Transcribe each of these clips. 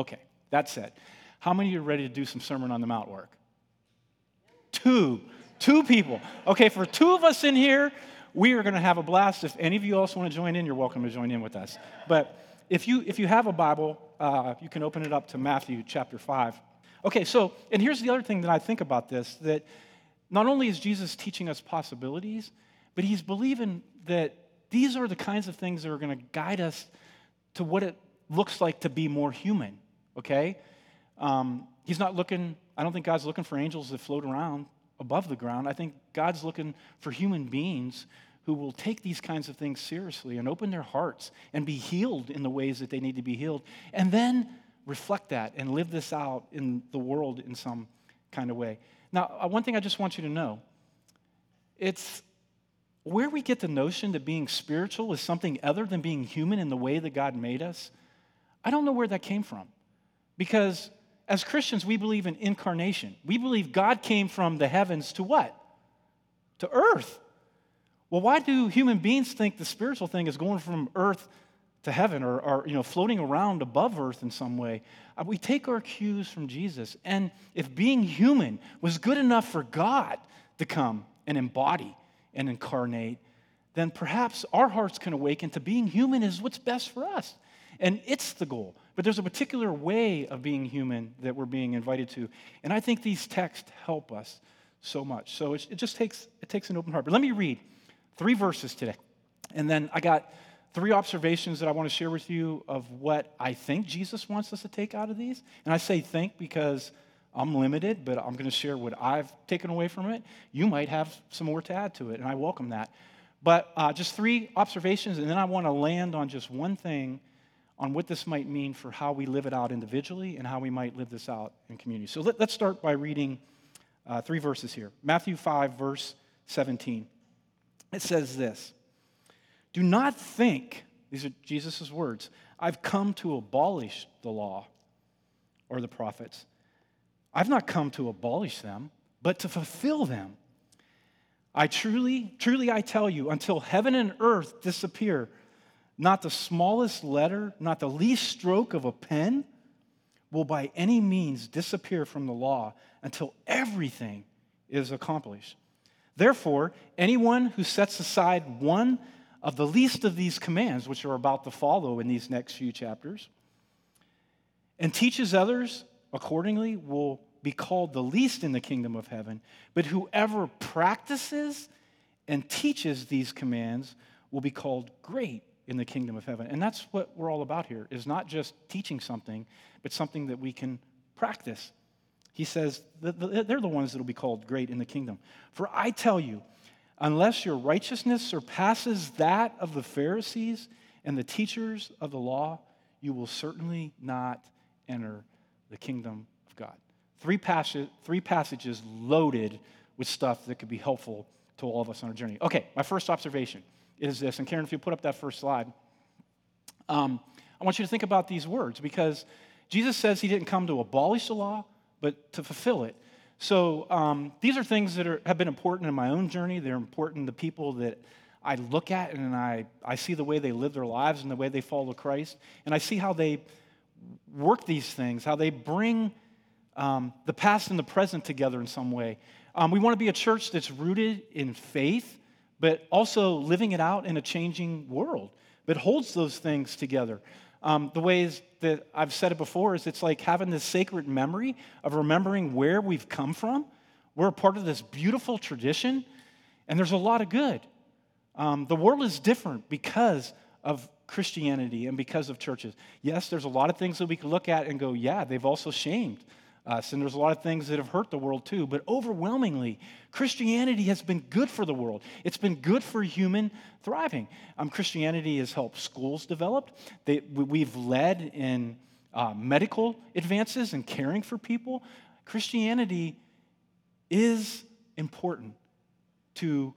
Okay, that's it. How many of you are ready to do some Sermon on the Mount work? Two. Two people. Okay, for two of us in here, we are going to have a blast. If any of you also want to join in, you're welcome to join in with us. But if you, if you have a Bible, uh, you can open it up to Matthew chapter 5. Okay, so, and here's the other thing that I think about this that not only is Jesus teaching us possibilities, but he's believing that these are the kinds of things that are going to guide us to what it looks like to be more human, okay? Um, he's not looking, I don't think God's looking for angels that float around above the ground. I think God's looking for human beings who will take these kinds of things seriously and open their hearts and be healed in the ways that they need to be healed, and then reflect that and live this out in the world in some kind of way. Now, uh, one thing I just want you to know it's where we get the notion that being spiritual is something other than being human in the way that God made us. I don't know where that came from. Because as Christians, we believe in incarnation. We believe God came from the heavens to what? To earth. Well, why do human beings think the spiritual thing is going from earth to heaven or, or you know, floating around above earth in some way? Uh, we take our cues from Jesus. And if being human was good enough for God to come and embody and incarnate, then perhaps our hearts can awaken to being human is what's best for us. And it's the goal. But there's a particular way of being human that we're being invited to. And I think these texts help us so much. So it, just takes, it takes an open heart. But let me read three verses today. And then I got three observations that I want to share with you of what I think Jesus wants us to take out of these. And I say think because I'm limited, but I'm going to share what I've taken away from it. You might have some more to add to it, and I welcome that. But uh, just three observations, and then I want to land on just one thing on what this might mean for how we live it out individually and how we might live this out in community. So let, us start by reading uh, three verses here Matthew 5, verse 17. It says this Do not think, these are Jesus' words, I've come to abolish the law or the prophets. I've not come to abolish them, but to fulfill them. I truly, truly, I tell you, until heaven and earth disappear, not the smallest letter, not the least stroke of a pen will by any means disappear from the law until everything is accomplished. Therefore, anyone who sets aside one of the least of these commands, which are about to follow in these next few chapters, and teaches others accordingly will be called the least in the kingdom of heaven. But whoever practices and teaches these commands will be called great in the kingdom of heaven. And that's what we're all about here, is not just teaching something, but something that we can practice. He says they're the ones that will be called great in the kingdom. For I tell you, unless your righteousness surpasses that of the Pharisees and the teachers of the law, you will certainly not enter the kingdom of God. Three, passage, three passages loaded with stuff that could be helpful to all of us on our journey. Okay, my first observation is this, and Karen, if you put up that first slide, um, I want you to think about these words because Jesus says he didn't come to abolish the law, but to fulfill it. So um, these are things that are, have been important in my own journey. They're important to people that I look at and I, I see the way they live their lives and the way they follow Christ. And I see how they work these things, how they bring um, the past and the present together in some way. Um, we want to be a church that's rooted in faith, but also living it out in a changing world, but holds those things together. Um, the ways that I've said it before is it's like having this sacred memory of remembering where we've come from. We're a part of this beautiful tradition, and there's a lot of good. Um, the world is different because of Christianity and because of churches. Yes, there's a lot of things that we can look at and go, yeah, they've also shamed us, and there's a lot of things that have hurt the world too. But overwhelmingly, Christianity has been good for the world. It's been good for human thriving. Um, Christianity has helped schools develop. They, we've led in uh, medical advances and caring for people. Christianity is important to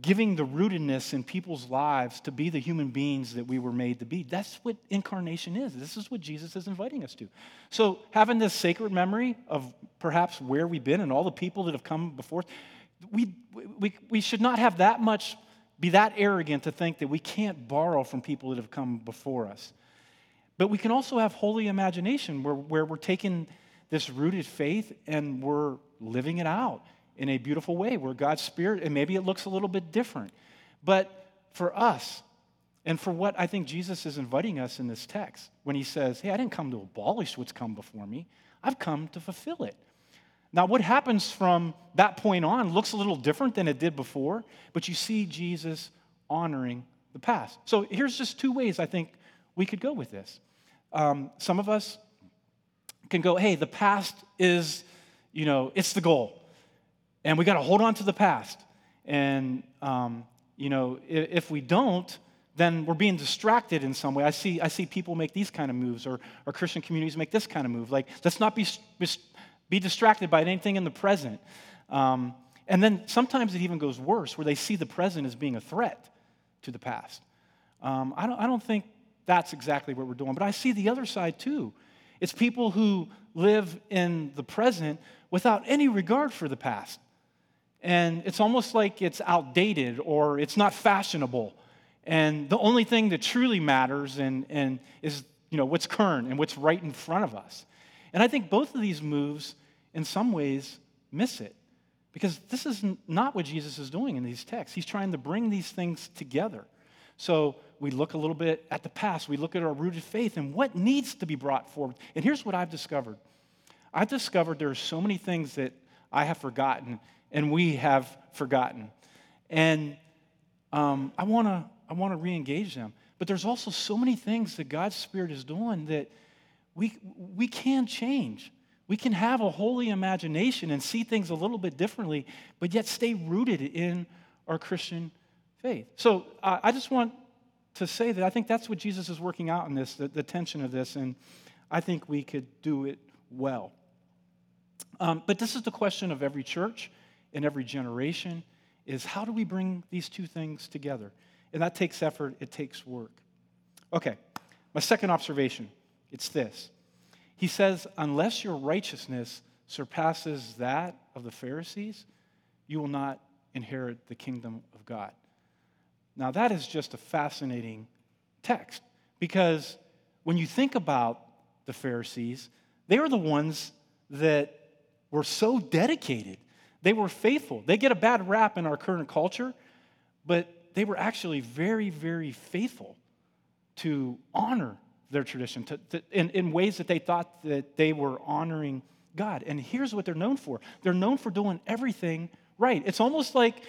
giving the rootedness in people's lives to be the human beings that we were made to be. That's what incarnation is. This is what Jesus is inviting us to. So, having this sacred memory of perhaps where we've been and all the people that have come before, we, we, we should not have that much, be that arrogant to think that we can't borrow from people that have come before us. But we can also have holy imagination where, where we're taking this rooted faith and we're living it out in a beautiful way where God's Spirit, and maybe it looks a little bit different. But for us, and for what I think Jesus is inviting us in this text, when he says, Hey, I didn't come to abolish what's come before me, I've come to fulfill it. Now, what happens from that point on looks a little different than it did before, but you see Jesus honoring the past. So here's just two ways I think we could go with this. Um, some of us can go, hey, the past is, you know, it's the goal. And we got to hold on to the past. And, um, you know, if, if, we don't, then we're being distracted in some way. I see, I see people make these kind of moves, or, or Christian communities make this kind of move. Like, let's not be, be distracted by anything in the present. Um, and then sometimes it even goes worse, where they see the present as being a threat to the past. Um, I, don't, I don't think that's exactly what we're doing, but I see the other side too. It's people who live in the present without any regard for the past. And it's almost like it's outdated or it's not fashionable. And the only thing that truly matters and, and is you know, what's current and what's right in front of us. And I think both of these moves, in some ways, miss it. Because this is not what Jesus is doing in these texts. He's trying to bring these things together. So we look a little bit at the past, we look at our rooted faith and what needs to be brought forward. And here's what I've discovered I've discovered there are so many things that I have forgotten and we have forgotten. And um, I want to I want to re-engage them. But there's also so many things that God's Spirit is doing that we, we can change. We can have a holy imagination and see things a little bit differently, but yet stay rooted in our Christian faith. So uh, I just want to say that I think that's what Jesus is working out in this, the, the tension of this, and I think we could do it well. Um, but this is the question of every church and every generation is how do we bring these two things together? And that takes effort, it takes work. Okay, my second observation it's this. He says, unless your righteousness surpasses that of the Pharisees, you will not inherit the kingdom of God. Now, that is just a fascinating text because when you think about the Pharisees, they were the ones that were so dedicated. They were faithful. They get a bad rap in our current culture, but they were actually very, very faithful to honor their tradition to, to, in, in ways that they thought that they were honoring God. And here's what they're known for they're known for doing everything right. It's almost like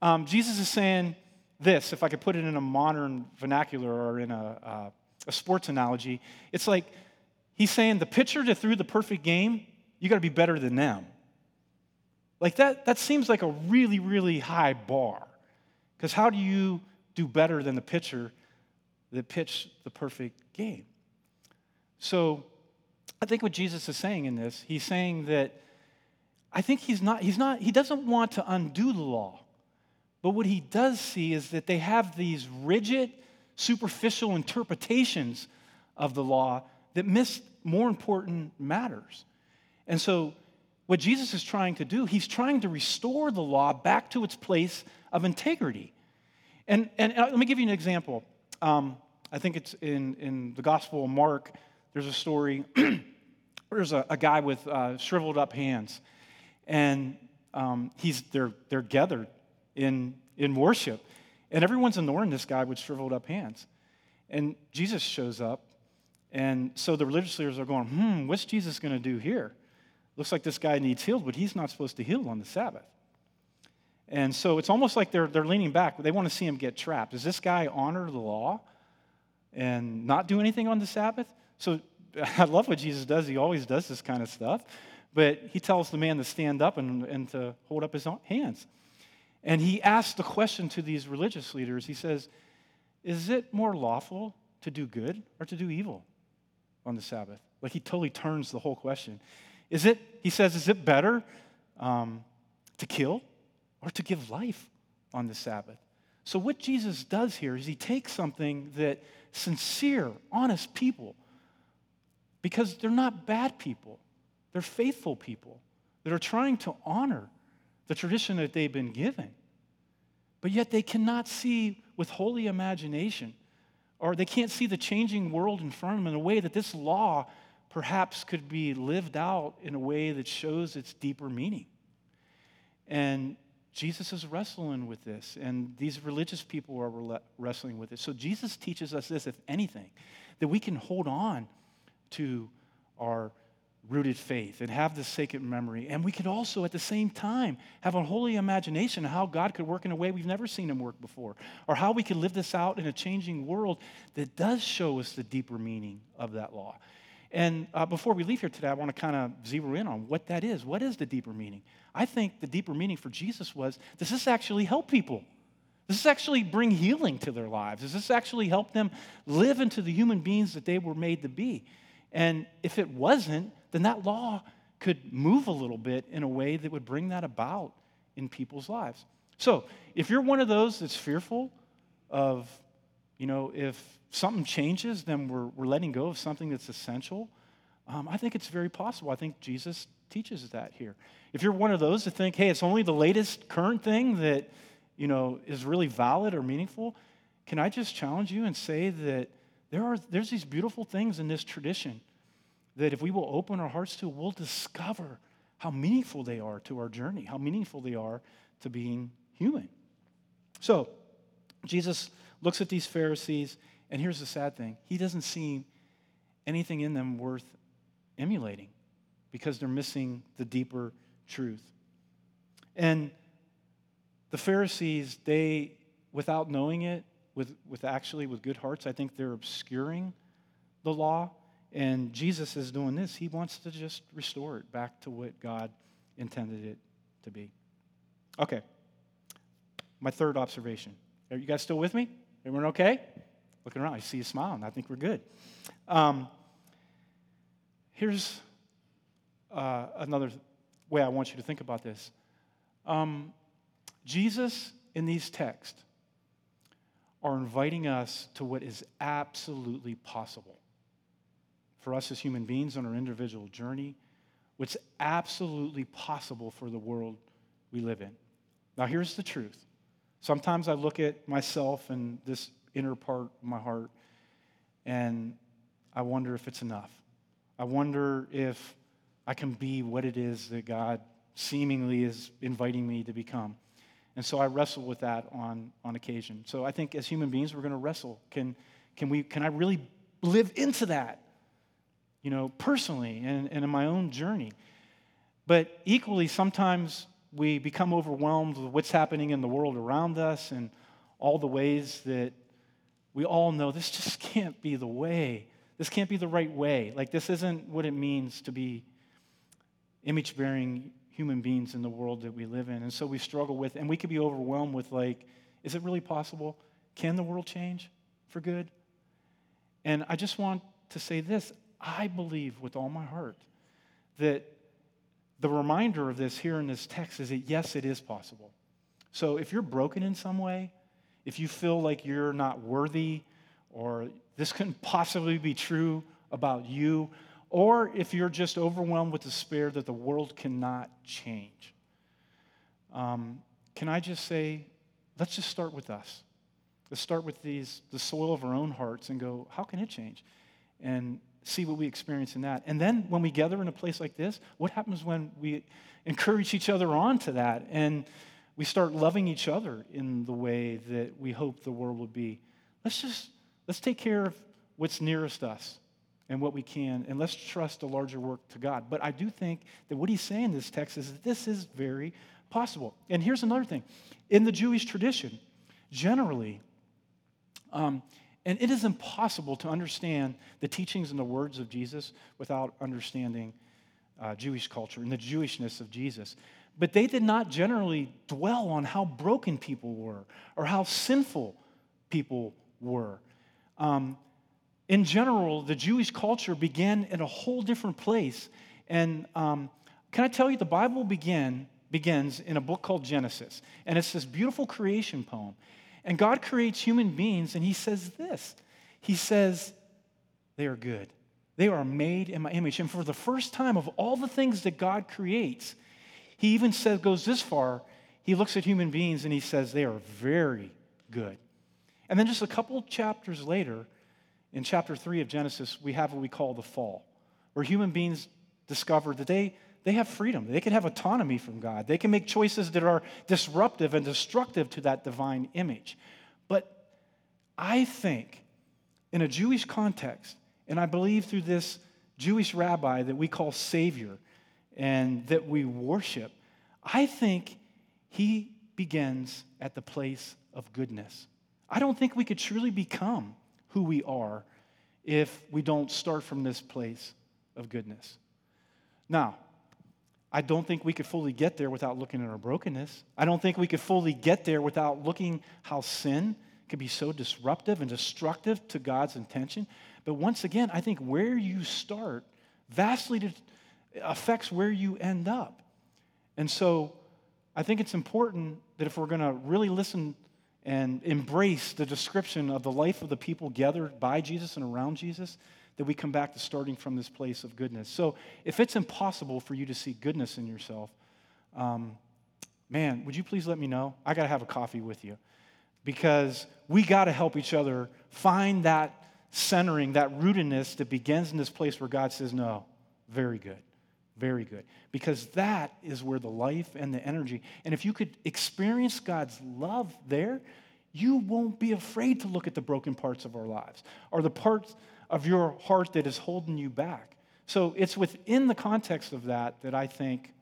um, Jesus is saying this, if I could put it in a modern vernacular or in a, uh, a sports analogy, it's like he's saying the pitcher that threw the perfect game, you got to be better than them. Like that, that seems like a really, really high bar. Because how do you do better than the pitcher that pitched the perfect game. So I think what Jesus is saying in this, he's saying that I think he's not, he's not, he doesn't want to undo the law. But what he does see is that they have these rigid, superficial interpretations of the law that miss more important matters. And so, what Jesus is trying to do, he's trying to restore the law back to its place of integrity. And, and let me give you an example. Um, I think it's in, in the Gospel of Mark, there's a story. there's a, a, guy with uh, shriveled up hands, and um, he's, they're, they're gathered in, in worship. And everyone's ignoring this guy with shriveled up hands. And Jesus shows up, and so the religious leaders are going, hmm, what's Jesus going to do here? Looks like this guy needs healed, but he's not supposed to heal on the Sabbath. And so it's almost like they're, they're leaning back. They want to see him get trapped. Does this guy honor the law? and not do anything on the Sabbath. So I love what Jesus does. He always does this kind of stuff. But he tells the man to stand up and, and to hold up his hands. And he asks the question to these religious leaders. He says, Is it more lawful to do good or to do evil on the Sabbath? Like he totally turns the whole question. Is it, he says, is it better um, to kill or to give life on the Sabbath? So, what Jesus does here is he takes something that sincere, honest people, because they're not bad people, they're faithful people that are trying to honor the tradition that they've been given. But yet they cannot see with holy imagination or they can't see the changing world in front of them in a way that this law perhaps could be lived out in a way that shows its deeper meaning. And Jesus is wrestling with this, and these religious people are wrestling with it. So Jesus teaches us this, if anything, that we can hold on to our rooted faith and have this sacred memory. And we could also, at the same time, have a holy imagination of how God could work in a way we've never seen Him work before, or how we could live this out in a changing world that does show us the deeper meaning of that law. And uh, before we leave here today, I want to kind of zero in on what that is. What is the deeper meaning? I think the deeper meaning for Jesus was does this actually help people? Does this actually bring healing to their lives? Does this actually help them live into the human beings that they were made to be? And if it wasn't, then that law could move a little bit in a way that would bring that about in people's lives. So, if you're one of those that's fearful of, you know, if something changes, then we're, we're letting go of something that's essential, um, I think it's very possible. I think Jesus teaches that here. If you're one of those that think, hey, it's only the latest current thing that, you know, is really valid or meaningful, can I just challenge you and say that there are, there's these beautiful things in this tradition that if we will open our hearts to, we'll discover how meaningful they are to our journey, how meaningful they are to being human. So, Jesus looks at these Pharisees, and here's the sad thing He doesn't see anything in them worth emulating because they're missing the deeper truth. And the Pharisees, they, without knowing it, with, with actually with good hearts, I think they're obscuring the law and Jesus is doing this. He wants to just restore it back to what God intended it to be. Okay. My third observation. Are you guys still with me? Everyone okay? Looking around, I see you smiling. I think we're good. Um, here's uh, another way I want you to think about this. Um, Jesus, in these texts, are inviting us to what is absolutely possible for us as human beings on our individual journey, what's absolutely possible for the world we live in. Now, here's the truth. Sometimes I look at myself and this inner part of my heart, and I wonder if it's enough. I wonder if I can be what it is that God seemingly is inviting me to become. And so I wrestle with that on, on occasion. So I think as human beings, we're going to wrestle. Can, can, we, can I really live into that? you know, personally and, and in my own journey. But equally, sometimes we become overwhelmed with what's happening in the world around us and all the ways that we all know this just can't be the way. This can't be the right way. Like, this isn't what it means to be image bearing human beings in the world that we live in. And so we struggle with, and we could be overwhelmed with, like, is it really possible? Can the world change for good? And I just want to say this I believe with all my heart that the reminder of this here in this text is that yes, it is possible. So if you're broken in some way, if you feel like you're not worthy, or this couldn't possibly be true about you, or if you're just overwhelmed with despair that the world cannot change, um, can I just say, let's just start with us. Let's start with these, the soil of our own hearts and go, how can it change? And see what we experience in that. And then when we gather in a place like this, what happens when we encourage each other on to that and we start loving each other in the way that we hope the world will be? Let's just let's take care of what's nearest us and what we can, and let's trust the larger work to God. But I do think that what he's saying in this text is that this is very possible. And here's another thing in the Jewish tradition, generally, um, and it is impossible to understand the teachings and the words of Jesus without understanding uh, Jewish culture and the Jewishness of Jesus. But they did not generally dwell on how broken people were or how sinful people were. Um, in general, the Jewish culture began in a whole different place. And um, can I tell you, the Bible begins in a book called Genesis. And it's this beautiful creation poem. And God creates human beings, and He says this He says, they are good. They are made in my image. And for the first time of all the things that God creates, He even says, goes this far. He looks at human beings and He says, they are very good. And then just a couple chapters later, in chapter 3 of Genesis, we have what we call the fall, where human beings discover that they, they have freedom. They can have autonomy from God. They can make choices that are disruptive and destructive to that divine image. But I think, in a Jewish context, and I believe through this Jewish rabbi that we call Savior and that we worship, I think he begins at the place of goodness. I don't think we could truly become who we are if we don't start from this place of goodness. Now, I don't think we could fully get there without looking at our brokenness. I don't think we could fully get there without looking how sin can be so disruptive and destructive to God's intention. But once again, I think where you start vastly affects where you end up. And so I think it's important that if we're going to really listen and embrace the description of the life of the people gathered by Jesus and around Jesus, that we come back to starting from this place of goodness. So if it's impossible for you to see goodness in yourself, um, man, would you please let me know? I got to have a coffee with you because we got to help each other find that centering, that rootedness that begins in this place where God says, No, very good, very good. Because that is where the life and the energy, and if you could experience God's love there, you won't be afraid to look at the broken parts of our lives or the parts of your heart that is holding you back. So it's within the context of that that I think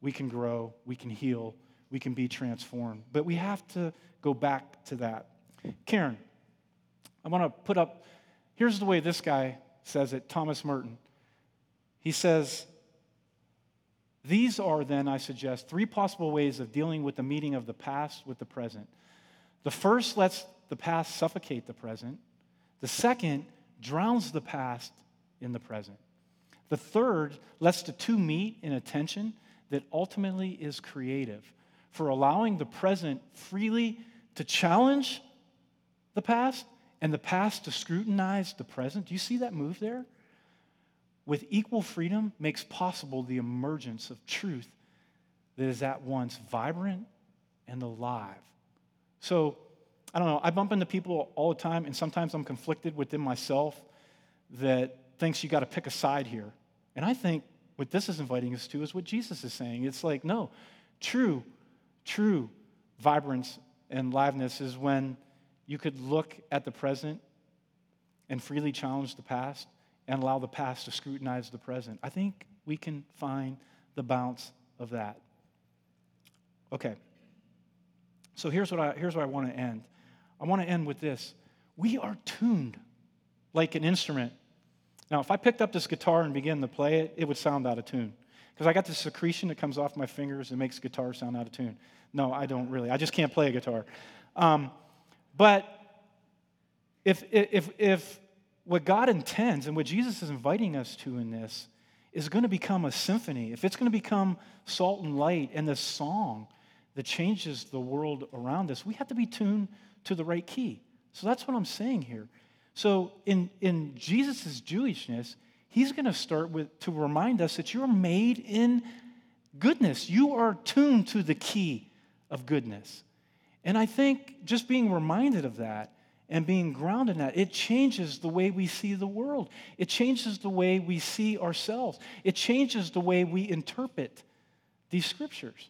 we can grow, we can heal, we can be transformed. But we have to go back to that. Karen, I want to put up, here's the way this guy says it, Thomas Merton. He says, These are then, I suggest, three possible ways of dealing with the meeting of the past with the present. The first lets the past suffocate the present, the second drowns the past in the present. The third lets the two meet in a tension that ultimately is creative for allowing the present freely to challenge the past and the past to scrutinize the present. Do you see that move there? With equal freedom makes possible the emergence of truth that is at once vibrant and alive. So, I don't know, I bump into people all the time, and sometimes I'm conflicted within myself that thinks you got to pick a side here. And I think what this is inviting us to is what Jesus is saying. It's like, no, true, true vibrance and liveness is when you could look at the present and freely challenge the past and allow the past to scrutinize the present. I think we can find the balance of that. Okay. So here's what I, here's where I want to end. I want to end with this. We are tuned like an instrument. Now, if I picked up this guitar and began to play it, it would sound out of tune. Because I got this secretion that comes off my fingers and makes guitar sound out of tune. No, I don't really. I just can't play a guitar. Um, but if, if, if what God intends and what Jesus is inviting us to in this is going to become a symphony, if it's going to become salt and light and this song that changes the world around us, we have to be tuned to the right key. So that's what I'm saying here. So in, in Jesus' Jewishness, he's going to start with to remind us that you're made in goodness. You are tuned to the key of goodness. And I think just being reminded of that and being grounded in that, it changes the way we see the world. It changes the way we see ourselves. It changes the way we interpret these scriptures.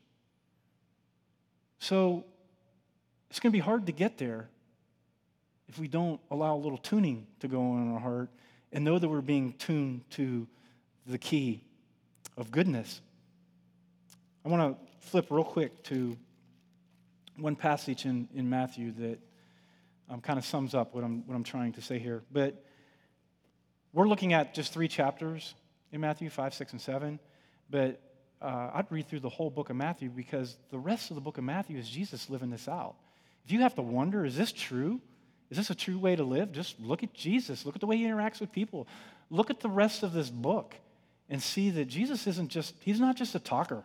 So it's going to be hard to get there if we don't allow a little tuning to go on in our heart and know that we're being tuned to the key of goodness. I want to flip real quick to one passage in, in Matthew that um, kind of sums up what I'm, what I'm trying to say here. But we're looking at just three chapters in Matthew 5, 6, and 7. But uh, I'd read through the whole book of Matthew because the rest of the book of Matthew is Jesus living this out. If you have to wonder, is this true? Is this a true way to live? Just look at Jesus. Look at the way he interacts with people. Look at the rest of this book and see that Jesus isn't just, he's not just a talker.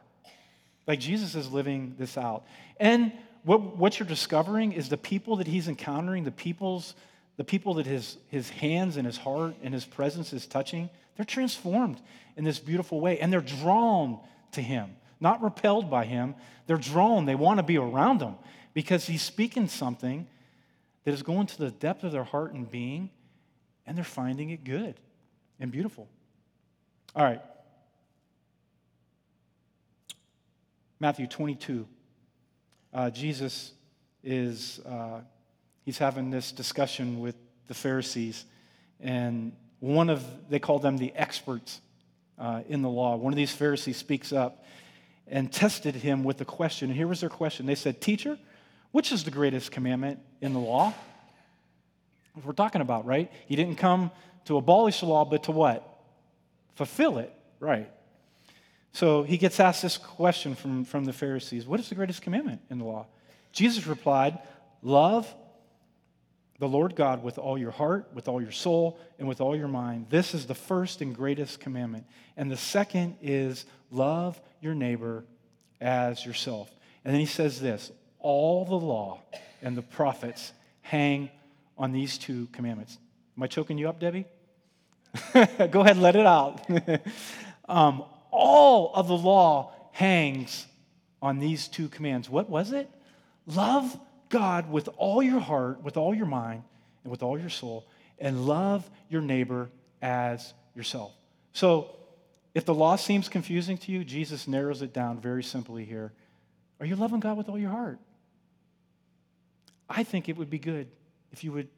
Like Jesus is living this out. And what, what you're discovering is the people that he's encountering, the people's, the people that his, his hands and his heart and his presence is touching, they're transformed in this beautiful way. And they're drawn to him, not repelled by him. They're drawn. They want to be around him because he's speaking something that is going to the depth of their heart and being, and they're finding it good and beautiful. All right. Matthew 22. Uh, Jesus is, uh, he's having this discussion with the Pharisees, and one of, they call them the experts uh, in the law. One of these Pharisees speaks up and tested him with a question. And here was their question. They said, Teacher, which is the greatest commandment in the law? We're talking about, right? He didn't come to abolish the law, but to what? Fulfill it, right? So he gets asked this question from, from the Pharisees What is the greatest commandment in the law? Jesus replied, Love the Lord God with all your heart, with all your soul, and with all your mind. This is the first and greatest commandment. And the second is love your neighbor as yourself. And then he says this all the law and the prophets hang on these two commandments. Am I choking you up, Debbie? Go ahead, let it out. um, all of the law hangs on these two commands. What was it? Love God with all your heart, with all your mind, and with all your soul, and love your neighbor as yourself. So, if the law seems confusing to you, Jesus narrows it down very simply here. Are you loving God with all your heart? I think it would be good if you would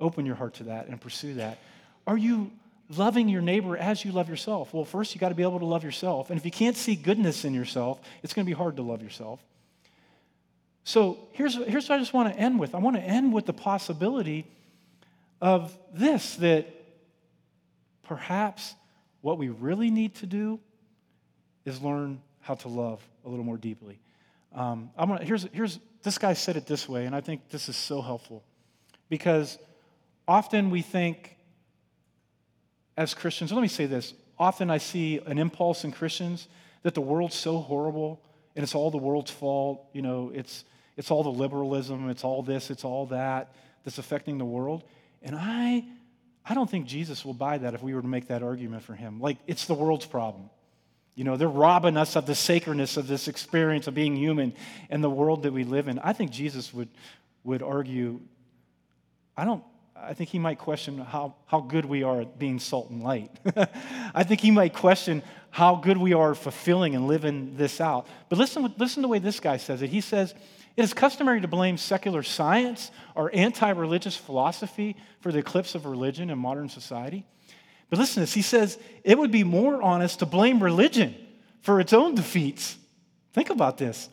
open your heart to that and pursue that. Are you loving your neighbor as you love yourself? Well, first, you got to be able to love yourself. And if you can't see goodness in yourself, it's going to be hard to love yourself. So here's, here's what I just want to end with I want to end with the possibility of this that perhaps what we really need to do is learn how to love a little more deeply. Um, I'm gonna, here's, here's, this guy said it this way, and I think this is so helpful because often we think as Christians, let me say this often I see an impulse in Christians that the world's so horrible and it's all the world's fault. You know, it's, it's all the liberalism, it's all this, it's all that that's affecting the world. And I, I don't think Jesus will buy that if we were to make that argument for him. Like, it's the world's problem. You know, they're robbing us of the sacredness of this experience of being human and the world that we live in. I think Jesus would, would argue, I don't, I think he might question how, how good we are at being salt and light. I think he might question how good we are fulfilling and living this out. But listen, listen to the way this guy says it. He says, it is customary to blame secular science or anti religious philosophy for the eclipse of religion in modern society. But listen to this. He says it would be more honest to blame religion for its own defeats. Think about this.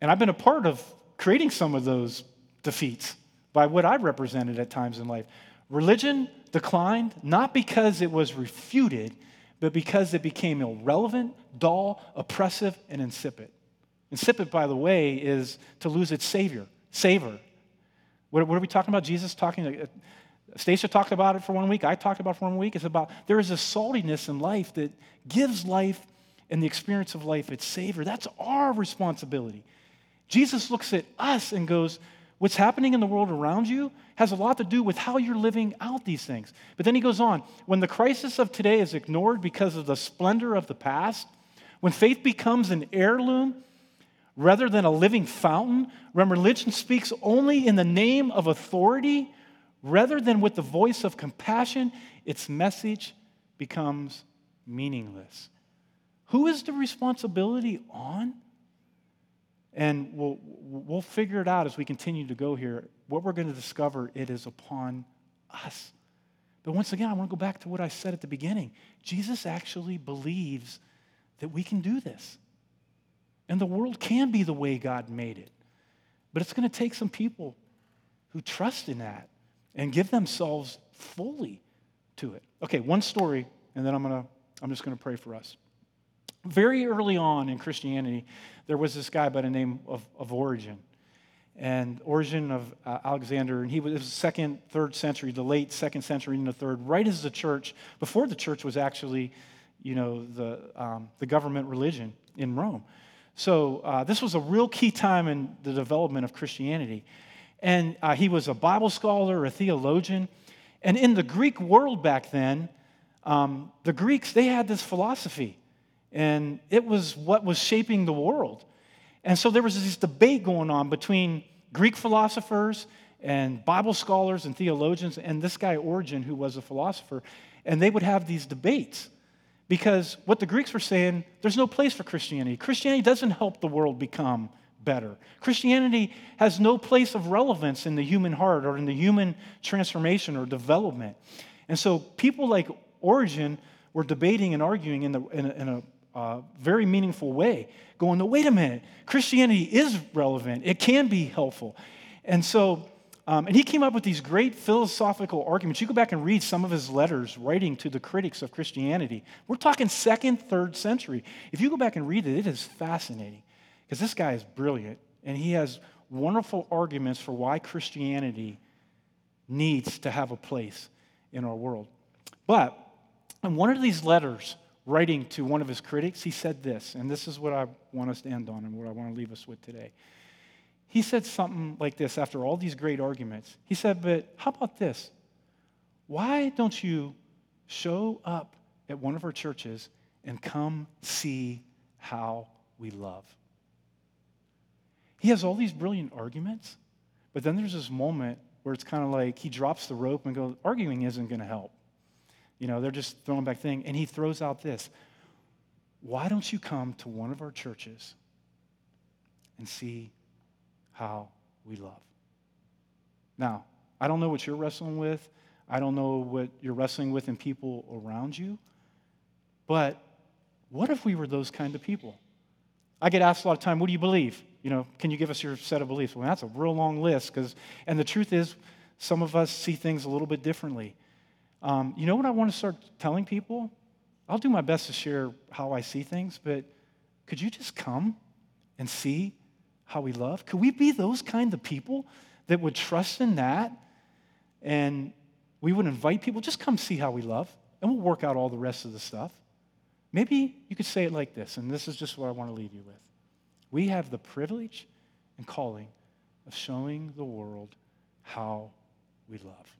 And I've been a part of creating some of those defeats by what I represented at times in life. Religion declined not because it was refuted, but because it became irrelevant, dull, oppressive, and insipid. Insipid, by the way, is to lose its savior, savor. What, are we talking about? Jesus talking, Stacia talked about it for one week. I talked about it for one week. It's about there is a saltiness in life that gives life and the experience of life its savor. That's our responsibility. Jesus looks at us and goes, What's happening in the world around you has a lot to do with how you're living out these things. But then he goes on when the crisis of today is ignored because of the splendor of the past, when faith becomes an heirloom rather than a living fountain, when religion speaks only in the name of authority rather than with the voice of compassion, its message becomes meaningless. Who is the responsibility on? And we'll, we'll figure it out as we continue to go here. What we're going to discover, it is upon us. But once again, I want to go back to what I said at the beginning. Jesus actually believes that we can do this. And the world can be the way God made it. But it's going to take some people who trust in that and give themselves fully to it. Okay, one story, and then I'm, gonna, I'm just going to pray for us. Very early on in Christianity, there was this guy by the name of, of Origen. And Origen of uh, Alexander, and he was, was second, third century, the late second century and the third, right as the church, before the church was actually, you know, the, um, the government religion in Rome. So uh, this was a real key time in the development of Christianity. And uh, he was a Bible scholar, a theologian. And in the Greek world back then, um, the Greeks, they had this philosophy. And it was what was shaping the world. And so there was this debate going on between Greek philosophers and Bible scholars and theologians, and this guy Origen, who was a philosopher, and they would have these debates because what the Greeks were saying, there's no place for Christianity. Christianity doesn't help the world become better. Christianity has no place of relevance in the human heart or in the human transformation or development. And so people like Origen were debating and arguing in, the, in a, in a uh, very meaningful way, going, no, wait a minute, Christianity is relevant, it can be helpful. And so um, and he came up with these great philosophical arguments. You go back and read some of his letters writing to the critics of Christianity. We're talking second, third century. If you go back and read it, it is fascinating because this guy is brilliant and he has wonderful arguments for why Christianity needs to have a place in our world. But in one of these letters, writing to one of his critics, he said this, and this is what I want us to end on and what I want to leave us with today he said something like this after all these great arguments. He said, But how about this? Why don't you show up at one of our churches and come see how we love? He has all these brilliant arguments, but then there's this moment where it's kind of like he drops the rope and goes, arguing isn't going to help. You know, they're just throwing back thing. And he throws out this Why don't you come to one of our churches and see how we love. Now, I don't know what you're wrestling with. I don't know what you're wrestling with in people around you. But what if we were those kind of people? I get asked a lot of time, what do you believe? You know, can you give us your set of beliefs? Well, that's a real long list because, and the truth is, some of us see things a little bit differently. Um, you know what I want to start telling people? I'll do my best to share how I see things, but could you just come and see how we love? Could we be those kind of people that would trust in that and we would invite people, just come see how we love, and we'll work out all the rest of the stuff. Maybe you could say it like this, and this is just what I want to leave you with. We have the privilege and calling of showing the world how we love.